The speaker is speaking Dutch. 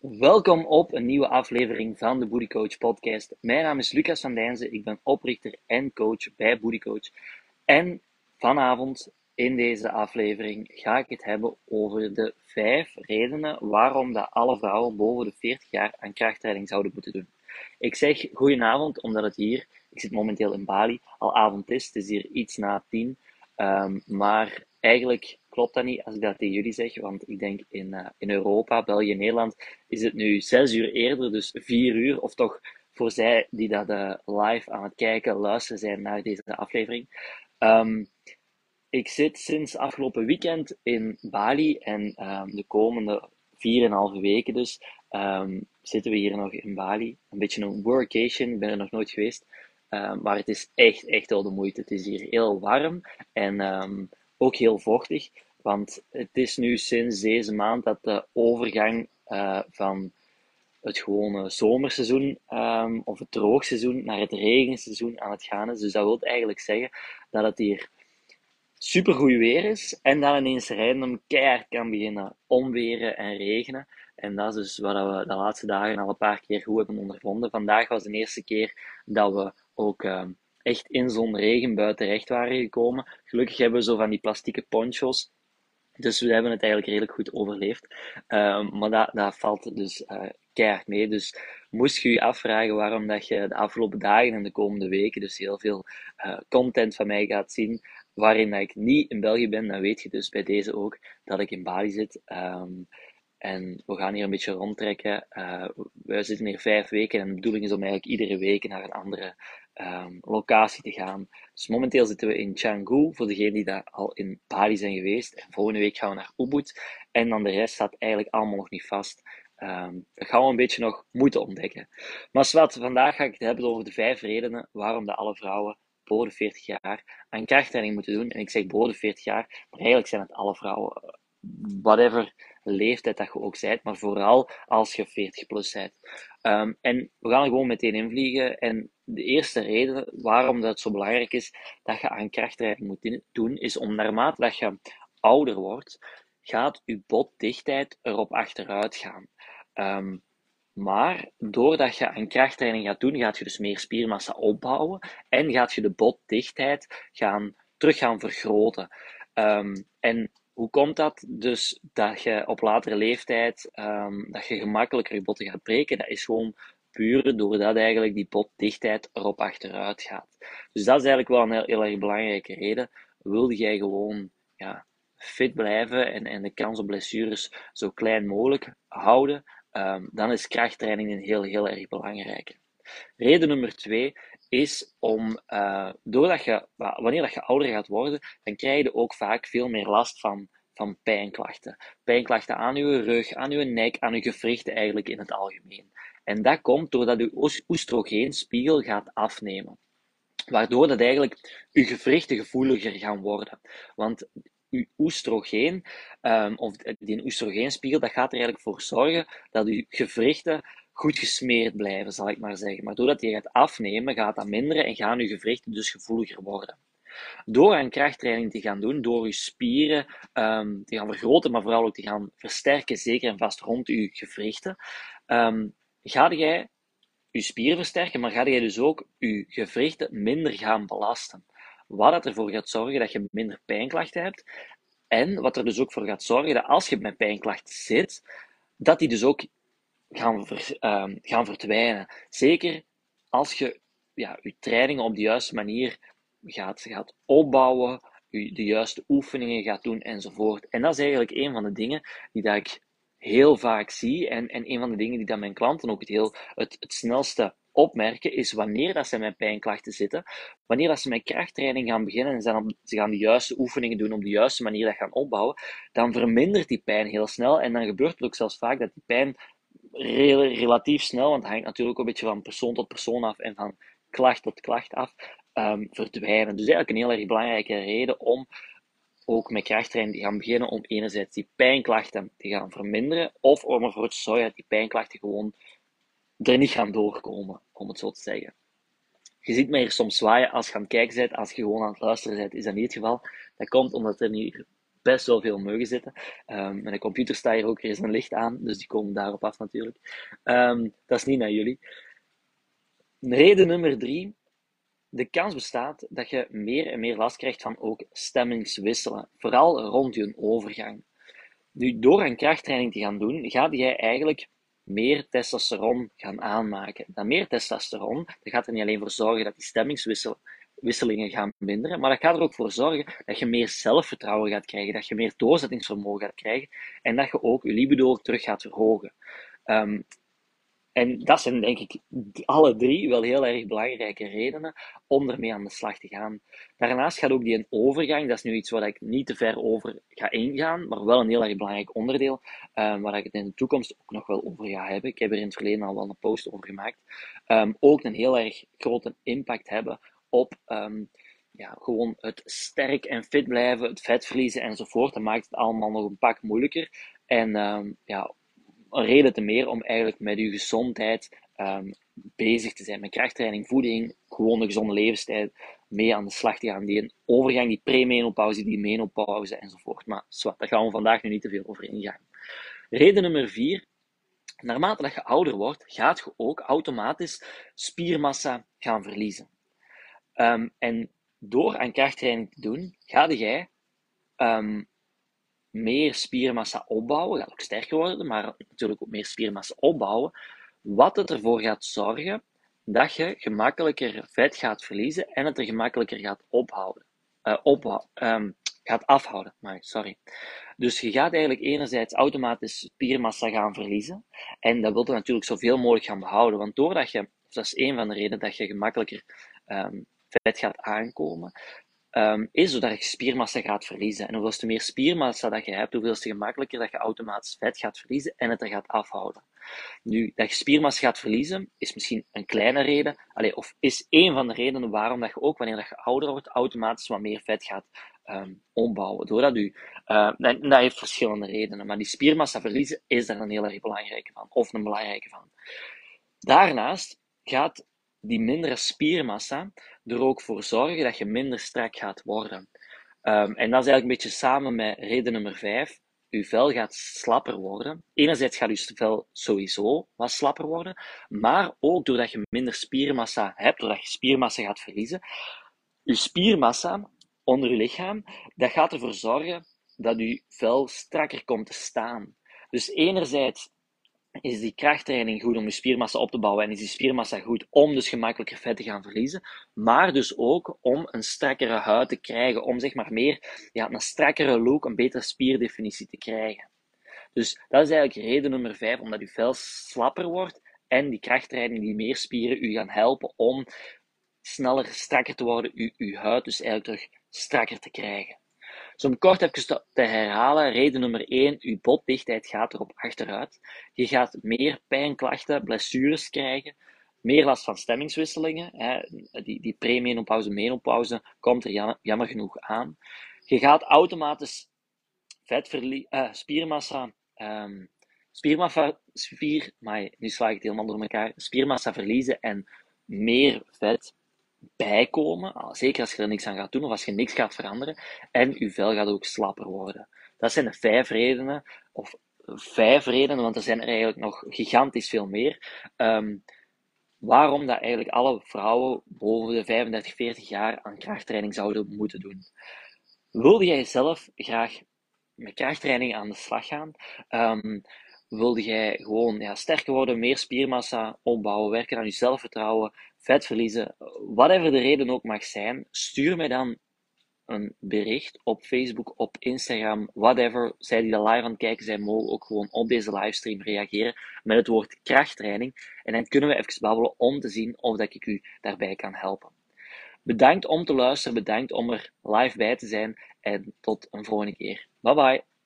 Welkom op een nieuwe aflevering van de Booty Coach podcast. Mijn naam is Lucas van Dijnzen, ik ben oprichter en coach bij Booty Coach. En vanavond in deze aflevering ga ik het hebben over de vijf redenen waarom dat alle vrouwen boven de 40 jaar aan krachttraining zouden moeten doen. Ik zeg goedenavond omdat het hier, ik zit momenteel in Bali, al avond is. Het is hier iets na tien. Um, maar eigenlijk klopt dat niet als ik dat tegen jullie zeg, want ik denk in, uh, in Europa, België, Nederland is het nu zes uur eerder, dus vier uur, of toch voor zij die dat uh, live aan het kijken, luisteren zijn naar deze aflevering. Um, ik zit sinds afgelopen weekend in Bali en um, de komende vier en halve weken dus um, zitten we hier nog in Bali. Een beetje een workation, ik ben er nog nooit geweest. Maar het is echt, echt wel de moeite. Het is hier heel warm en ook heel vochtig. Want het is nu sinds deze maand dat de overgang uh, van het gewone zomerseizoen um, of het droogseizoen naar het regenseizoen aan het gaan is. Dus dat wil eigenlijk zeggen dat het hier supergoed weer is en dan ineens random keihard kan beginnen omweren en regenen. En dat is dus wat we de laatste dagen al een paar keer goed hebben ondervonden. Vandaag was de eerste keer dat we ook uh, echt in zo'n regenbui terecht waren gekomen. Gelukkig hebben we zo van die plastieke poncho's. Dus we hebben het eigenlijk redelijk goed overleefd. Uh, maar dat, dat valt dus uh, keihard mee. Dus moest je je afvragen waarom dat je de afgelopen dagen en de komende weken dus heel veel uh, content van mij gaat zien, waarin dat ik niet in België ben, dan weet je dus bij deze ook dat ik in Bali zit. Um, en we gaan hier een beetje rondtrekken. Uh, we zitten hier vijf weken en de bedoeling is om eigenlijk iedere week naar een andere um, locatie te gaan. Dus momenteel zitten we in Canggu, voor degenen die daar al in Bali zijn geweest. En volgende week gaan we naar Ubud. En dan de rest staat eigenlijk allemaal nog niet vast. Um, dat gaan we een beetje nog moeten ontdekken. Maar wat, vandaag ga ik het hebben over de vijf redenen waarom de alle vrouwen boven de 40 jaar aan krachttraining moeten doen. En ik zeg boven de 40 jaar, maar eigenlijk zijn het alle vrouwen. Whatever leeftijd dat je ook bent, maar vooral als je 40 plus bent. Um, en we gaan er gewoon meteen invliegen. En de eerste reden waarom dat zo belangrijk is dat je aan krachttraining moet doen, is om naarmate dat je ouder wordt, gaat je botdichtheid erop achteruit gaan. Um, maar doordat je aan krachttraining gaat doen, gaat je dus meer spiermassa opbouwen en gaat je de botdichtheid gaan, terug gaan vergroten. Um, en hoe komt dat? Dus dat je op latere leeftijd um, dat je gemakkelijker je botten gaat breken. Dat is gewoon doordat eigenlijk die botdichtheid erop achteruit gaat. Dus dat is eigenlijk wel een heel, heel erg belangrijke reden. Wilde jij gewoon ja, fit blijven en, en de kans op blessures zo klein mogelijk houden, um, dan is krachttraining een heel, heel erg belangrijke. Reden nummer twee is om, uh, doordat je, wanneer dat je ouder gaat worden, dan krijg je ook vaak veel meer last van, van pijnklachten. Pijnklachten aan je rug, aan je nek, aan je gewrichten eigenlijk in het algemeen. En dat komt doordat je oestrogeenspiegel gaat afnemen. Waardoor dat eigenlijk je gewrichten gevoeliger gaan worden. Want uw oestrogeen, um, of die oestrogeenspiegel, dat gaat er eigenlijk voor zorgen dat uw gewrichten goed gesmeerd blijven, zal ik maar zeggen. Maar doordat die gaat afnemen, gaat dat minderen en gaan uw gewrichten dus gevoeliger worden. Door aan krachttraining te gaan doen, door uw spieren um, te gaan vergroten, maar vooral ook te gaan versterken, zeker en vast rond uw gewrichten, um, ga jij je spieren versterken, maar ga jij dus ook je gewrichten minder gaan belasten. Wat dat ervoor gaat zorgen dat je minder pijnklachten hebt. En wat er dus ook voor gaat zorgen dat als je met pijnklachten zit, dat die dus ook gaan, uh, gaan verdwijnen. Zeker als je ja, je trainingen op de juiste manier gaat, gaat opbouwen, je de juiste oefeningen gaat doen enzovoort. En dat is eigenlijk een van de dingen die dat ik heel vaak zie en, en een van de dingen die dat mijn klanten ook het, heel, het, snelste opmerken is wanneer dat ze met pijnklachten zitten, wanneer dat ze met krachttraining gaan beginnen en ze, ze gaan de juiste oefeningen doen op de juiste manier dat gaan opbouwen, dan vermindert die pijn heel snel en dan gebeurt het ook zelfs vaak dat die pijn relatief snel, want het hangt natuurlijk ook een beetje van persoon tot persoon af en van klacht tot klacht af, um, verdwijnen. Dus eigenlijk een heel erg belangrijke reden om ook met te gaan beginnen om enerzijds die pijnklachten te gaan verminderen of om ervoor te zorgen dat die pijnklachten gewoon er niet gaan doorkomen, om het zo te zeggen. Je ziet mij hier soms zwaaien als je aan het kijken bent, als je gewoon aan het luisteren bent, is dat niet het geval. Dat komt omdat er nu best wel veel muggen zitten. Um, mijn computer staat hier ook, er is een licht aan, dus die komen daarop af natuurlijk. Um, dat is niet naar jullie. Reden nummer drie. De kans bestaat dat je meer en meer last krijgt van ook stemmingswisselen. Vooral rond je overgang. Nu, door een krachttraining te gaan doen, ga jij eigenlijk meer testosteron gaan aanmaken. Dat meer testosteron, dat gaat er niet alleen voor zorgen dat die stemmingswisselingen gaan minderen, maar dat gaat er ook voor zorgen dat je meer zelfvertrouwen gaat krijgen, dat je meer doorzettingsvermogen gaat krijgen en dat je ook je libido terug gaat verhogen. Um, en dat zijn denk ik alle drie wel heel erg belangrijke redenen om ermee aan de slag te gaan. Daarnaast gaat ook die overgang, dat is nu iets waar ik niet te ver over ga ingaan, maar wel een heel erg belangrijk onderdeel, um, waar ik het in de toekomst ook nog wel over ga hebben. Ik heb er in het verleden al wel een post over gemaakt. Um, ook een heel erg grote impact hebben op um, ja, gewoon het sterk en fit blijven, het vet verliezen enzovoort. Dat maakt het allemaal nog een pak moeilijker. En ja, een reden te meer om eigenlijk met je gezondheid um, bezig te zijn. Met krachttraining, voeding, gewoon een gezonde levensstijl mee aan de slag te gaan. Die overgang, die premenopauze, die menopauze enzovoort. Maar zwart, daar gaan we vandaag nu niet te veel over ingaan. Reden nummer vier. Naarmate dat je ouder wordt, gaat je ook automatisch spiermassa gaan verliezen. Um, en door aan krachttraining te doen, ga jij um, meer spiermassa opbouwen, gaat ook sterker worden, maar natuurlijk ook meer spiermassa opbouwen, wat het ervoor gaat zorgen dat je gemakkelijker vet gaat verliezen en het er gemakkelijker gaat ophouden. Uh, gaat afhouden, maar sorry. Dus je gaat eigenlijk enerzijds automatisch spiermassa gaan verliezen en dat wil je natuurlijk zoveel mogelijk gaan behouden, want doordat je, dat is een van de redenen dat je gemakkelijker um, vet gaat aankomen, um, is zodat je spiermassa gaat verliezen. En hoeveelste meer spiermassa dat je hebt, hoeveelste gemakkelijker dat je automatisch vet gaat verliezen en het er gaat afhouden. Nu, dat je spiermassa gaat verliezen, is misschien een kleine reden, of is één van de redenen waarom dat je ook wanneer dat je ouder wordt, automatisch wat meer vet gaat um, ombouwen. Doordat u, uh, dat, dat heeft verschillende redenen, maar die spiermassa verliezen is daar een heel erg belangrijke van, of een belangrijke van. Daarnaast gaat die mindere spiermassa er ook voor zorgen dat je minder strak gaat worden. Um, en dat is eigenlijk een beetje samen met reden nummer 5. Je vel gaat slapper worden. Enerzijds gaat je vel sowieso wat slapper worden, maar ook doordat je minder spiermassa hebt, doordat je spiermassa gaat verliezen, je spiermassa onder je lichaam, dat gaat ervoor zorgen dat je vel strakker komt te staan. Dus enerzijds is die krachttraining goed om je spiermassa op te bouwen en is die spiermassa goed om dus gemakkelijker vet te gaan verliezen, maar dus ook om een strakkere huid te krijgen, om zeg maar meer ja, een strakkere look, een betere spierdefinitie te krijgen. Dus dat is eigenlijk reden nummer 5, omdat je vel slapper wordt en die krachttraining, die meer spieren, u gaan helpen om sneller strakker te worden, uw, huid dus eigenlijk terug strakker te krijgen. Dus om kort even te herhalen, reden nummer 1, uw botdichtheid gaat erop achteruit. Je gaat meer pijnklachten, blessures krijgen, meer last van stemmingswisselingen. Hè. Die, die premenopauze, menopauze komt er jammer, genoeg aan. Je gaat automatisch uh, spiermassa, um, spiermassa, spier, maar nu sla ik het helemaal door elkaar, spiermassa verliezen en meer vet bijkomen, ah, zeker als je er niks aan gaat doen of als je niks gaat veranderen, en je vel gaat ook slapper worden. Dat zijn de vijf redenen, of vijf redenen, want er zijn er eigenlijk nog gigantisch veel meer, um, waarom dat eigenlijk alle vrouwen boven de 35, 40 jaar aan krachttraining zouden moeten doen. Wilde jij zelf graag met krachttraining aan de slag gaan? Um, wilde jij gewoon ja, sterker worden, meer spiermassa opbouwen, werken aan je zelfvertrouwen, vet verliezen, whatever de reden ook mag zijn, stuur mij dan een bericht op Facebook, op Instagram, whatever. Zij die dat live aan het kijken zijn, mogen ook gewoon op deze livestream reageren met het woord krachttraining. En dan kunnen we even babbelen om te zien of dat ik u daarbij kan helpen. Bedankt om te luisteren, bedankt om er live bij te zijn en tot een volgende keer. Bye bye.